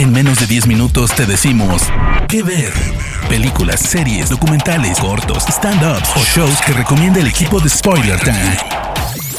En menos de 10 minutos te decimos qué ver. Películas, series, documentales, cortos, stand-ups o shows que recomienda el equipo de Spoiler Time.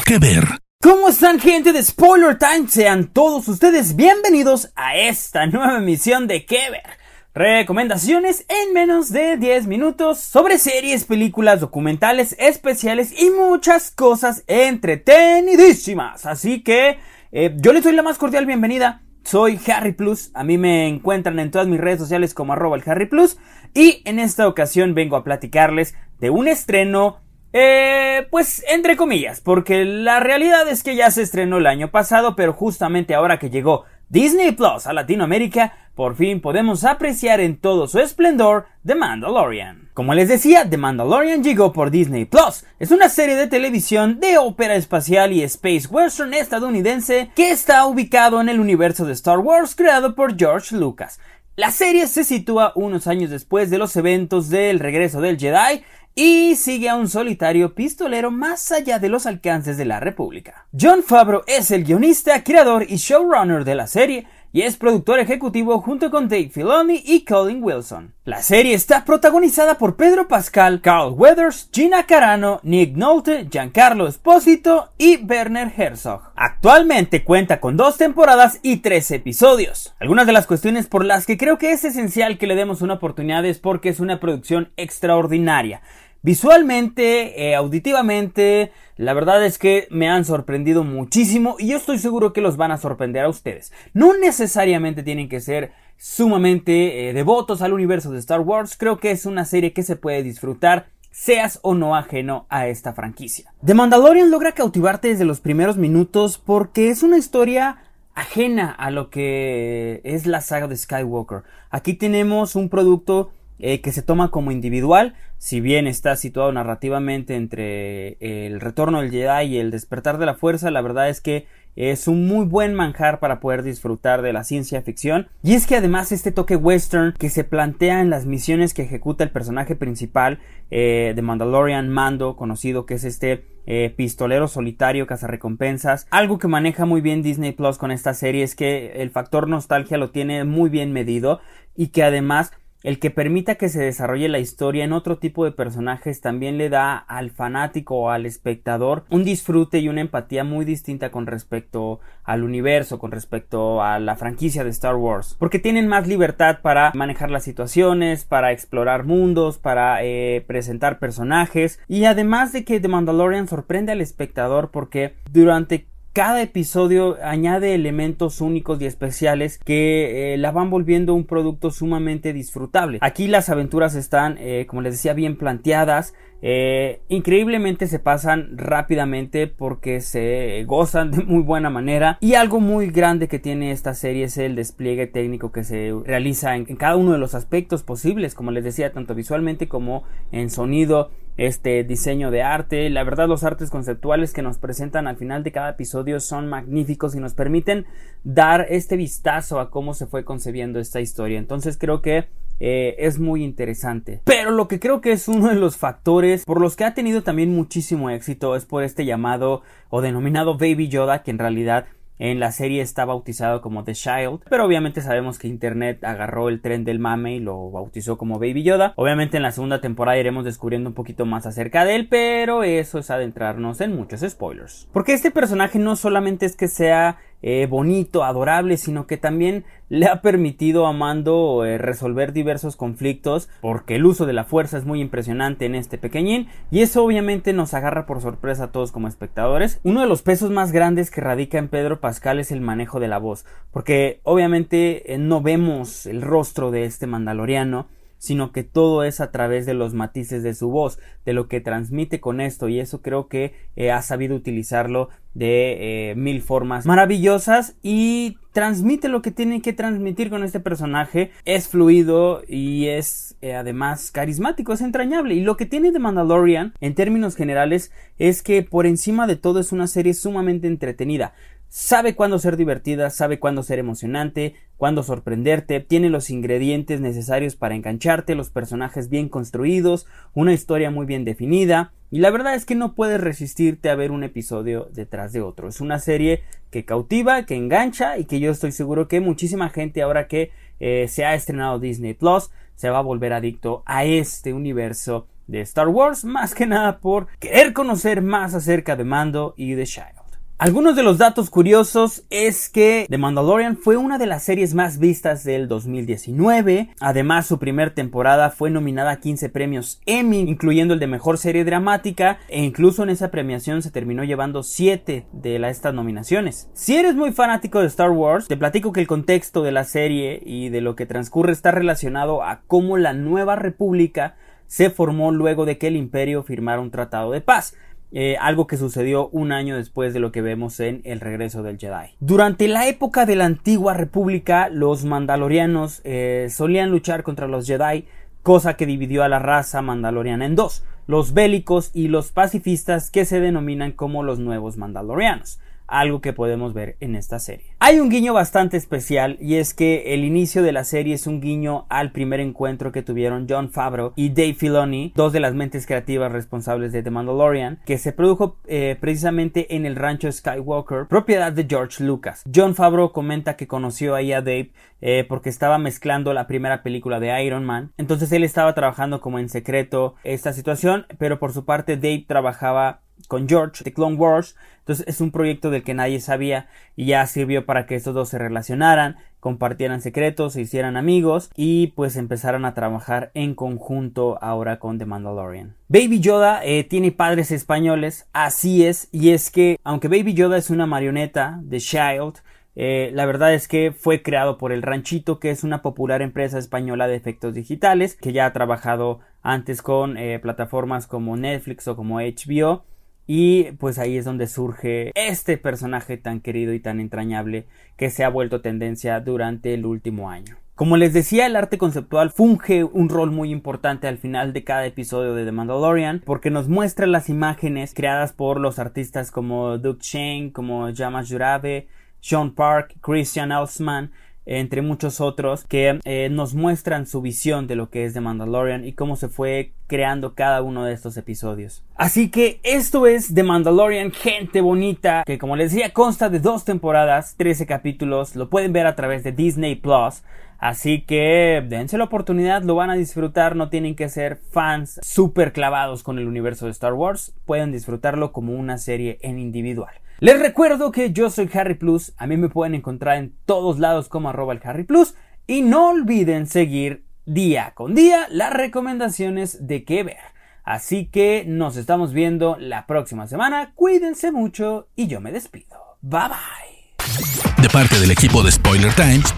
¿Qué ver? ¿Cómo están gente de Spoiler Time? Sean todos ustedes bienvenidos a esta nueva emisión de ¿Qué ver? Recomendaciones en menos de 10 minutos sobre series, películas, documentales, especiales y muchas cosas entretenidísimas. Así que eh, yo les doy la más cordial bienvenida soy Harry Plus, a mí me encuentran en todas mis redes sociales como arroba el Harry Plus. Y en esta ocasión vengo a platicarles de un estreno, eh, pues entre comillas, porque la realidad es que ya se estrenó el año pasado, pero justamente ahora que llegó Disney Plus a Latinoamérica, por fin podemos apreciar en todo su esplendor The Mandalorian. Como les decía, The Mandalorian llegó por Disney Plus. Es una serie de televisión de ópera espacial y space western estadounidense que está ubicado en el universo de Star Wars creado por George Lucas. La serie se sitúa unos años después de los eventos del regreso del Jedi y sigue a un solitario pistolero más allá de los alcances de la República. John Favreau es el guionista, creador y showrunner de la serie y es productor ejecutivo junto con Dave Filoni y Colin Wilson. La serie está protagonizada por Pedro Pascal, Carl Weathers, Gina Carano, Nick Nolte, Giancarlo Esposito y Werner Herzog. Actualmente cuenta con dos temporadas y tres episodios. Algunas de las cuestiones por las que creo que es esencial que le demos una oportunidad es porque es una producción extraordinaria. Visualmente, eh, auditivamente, la verdad es que me han sorprendido muchísimo y yo estoy seguro que los van a sorprender a ustedes. No necesariamente tienen que ser sumamente eh, devotos al universo de Star Wars, creo que es una serie que se puede disfrutar seas o no ajeno a esta franquicia. The Mandalorian logra cautivarte desde los primeros minutos porque es una historia ajena a lo que es la saga de Skywalker. Aquí tenemos un producto eh, que se toma como individual, si bien está situado narrativamente entre el retorno del Jedi y el despertar de la fuerza, la verdad es que es un muy buen manjar para poder disfrutar de la ciencia ficción. Y es que además este toque western que se plantea en las misiones que ejecuta el personaje principal eh, de Mandalorian Mando, conocido que es este eh, pistolero solitario recompensas Algo que maneja muy bien Disney Plus con esta serie es que el factor nostalgia lo tiene muy bien medido y que además el que permita que se desarrolle la historia en otro tipo de personajes también le da al fanático o al espectador un disfrute y una empatía muy distinta con respecto al universo, con respecto a la franquicia de Star Wars. Porque tienen más libertad para manejar las situaciones, para explorar mundos, para eh, presentar personajes y además de que The Mandalorian sorprende al espectador porque durante cada episodio añade elementos únicos y especiales que eh, la van volviendo un producto sumamente disfrutable. Aquí las aventuras están, eh, como les decía, bien planteadas. Eh, increíblemente se pasan rápidamente porque se gozan de muy buena manera y algo muy grande que tiene esta serie es el despliegue técnico que se realiza en, en cada uno de los aspectos posibles como les decía tanto visualmente como en sonido este diseño de arte. La verdad, los artes conceptuales que nos presentan al final de cada episodio son magníficos y nos permiten dar este vistazo a cómo se fue concebiendo esta historia. Entonces creo que eh, es muy interesante. Pero lo que creo que es uno de los factores por los que ha tenido también muchísimo éxito es por este llamado o denominado Baby Yoda, que en realidad en la serie está bautizado como The Child, pero obviamente sabemos que Internet agarró el tren del mame y lo bautizó como Baby Yoda. Obviamente en la segunda temporada iremos descubriendo un poquito más acerca de él, pero eso es adentrarnos en muchos spoilers. Porque este personaje no solamente es que sea eh, bonito, adorable, sino que también le ha permitido a Mando eh, resolver diversos conflictos, porque el uso de la fuerza es muy impresionante en este pequeñín, y eso obviamente nos agarra por sorpresa a todos como espectadores. Uno de los pesos más grandes que radica en Pedro Pascal es el manejo de la voz, porque obviamente eh, no vemos el rostro de este mandaloriano, sino que todo es a través de los matices de su voz, de lo que transmite con esto y eso creo que eh, ha sabido utilizarlo de eh, mil formas maravillosas y transmite lo que tiene que transmitir con este personaje. Es fluido y es eh, además carismático, es entrañable y lo que tiene de Mandalorian en términos generales es que por encima de todo es una serie sumamente entretenida. Sabe cuándo ser divertida, sabe cuándo ser emocionante, cuándo sorprenderte, tiene los ingredientes necesarios para engancharte, los personajes bien construidos, una historia muy bien definida, y la verdad es que no puedes resistirte a ver un episodio detrás de otro. Es una serie que cautiva, que engancha y que yo estoy seguro que muchísima gente ahora que eh, se ha estrenado Disney Plus se va a volver adicto a este universo de Star Wars, más que nada por querer conocer más acerca de Mando y de Child. Algunos de los datos curiosos es que The Mandalorian fue una de las series más vistas del 2019. Además, su primera temporada fue nominada a 15 premios Emmy, incluyendo el de mejor serie dramática, e incluso en esa premiación se terminó llevando 7 de estas nominaciones. Si eres muy fanático de Star Wars, te platico que el contexto de la serie y de lo que transcurre está relacionado a cómo la nueva república se formó luego de que el imperio firmara un tratado de paz. Eh, algo que sucedió un año después de lo que vemos en El regreso del Jedi. Durante la época de la antigua república, los mandalorianos eh, solían luchar contra los Jedi, cosa que dividió a la raza mandaloriana en dos, los bélicos y los pacifistas que se denominan como los nuevos mandalorianos algo que podemos ver en esta serie. Hay un guiño bastante especial y es que el inicio de la serie es un guiño al primer encuentro que tuvieron John Favreau y Dave Filoni, dos de las mentes creativas responsables de The Mandalorian, que se produjo eh, precisamente en el rancho Skywalker, propiedad de George Lucas. John Favreau comenta que conoció ahí a Dave eh, porque estaba mezclando la primera película de Iron Man, entonces él estaba trabajando como en secreto esta situación, pero por su parte Dave trabajaba con George de Clone Wars. Entonces es un proyecto del que nadie sabía y ya sirvió para que estos dos se relacionaran, compartieran secretos, se hicieran amigos y pues empezaran a trabajar en conjunto ahora con The Mandalorian. Baby Yoda eh, tiene padres españoles, así es, y es que aunque Baby Yoda es una marioneta de Child, eh, la verdad es que fue creado por El Ranchito, que es una popular empresa española de efectos digitales, que ya ha trabajado antes con eh, plataformas como Netflix o como HBO y pues ahí es donde surge este personaje tan querido y tan entrañable que se ha vuelto tendencia durante el último año. Como les decía, el arte conceptual funge un rol muy importante al final de cada episodio de The Mandalorian porque nos muestra las imágenes creadas por los artistas como Doug Shane, como Jama Jurabe, Sean Park, Christian Ausman entre muchos otros que eh, nos muestran su visión de lo que es The Mandalorian y cómo se fue creando cada uno de estos episodios. Así que esto es The Mandalorian, gente bonita, que como les decía consta de dos temporadas, 13 capítulos, lo pueden ver a través de Disney Plus. Así que dense la oportunidad, lo van a disfrutar, no tienen que ser fans súper clavados con el universo de Star Wars, pueden disfrutarlo como una serie en individual. Les recuerdo que yo soy Harry Plus, a mí me pueden encontrar en todos lados como arroba el Harry Plus y no olviden seguir día con día las recomendaciones de qué ver. Así que nos estamos viendo la próxima semana, cuídense mucho y yo me despido. Bye bye. De parte del equipo de Spoiler Times,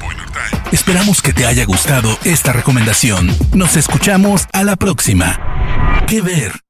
esperamos que te haya gustado esta recomendación. Nos escuchamos a la próxima. ¿Qué ver?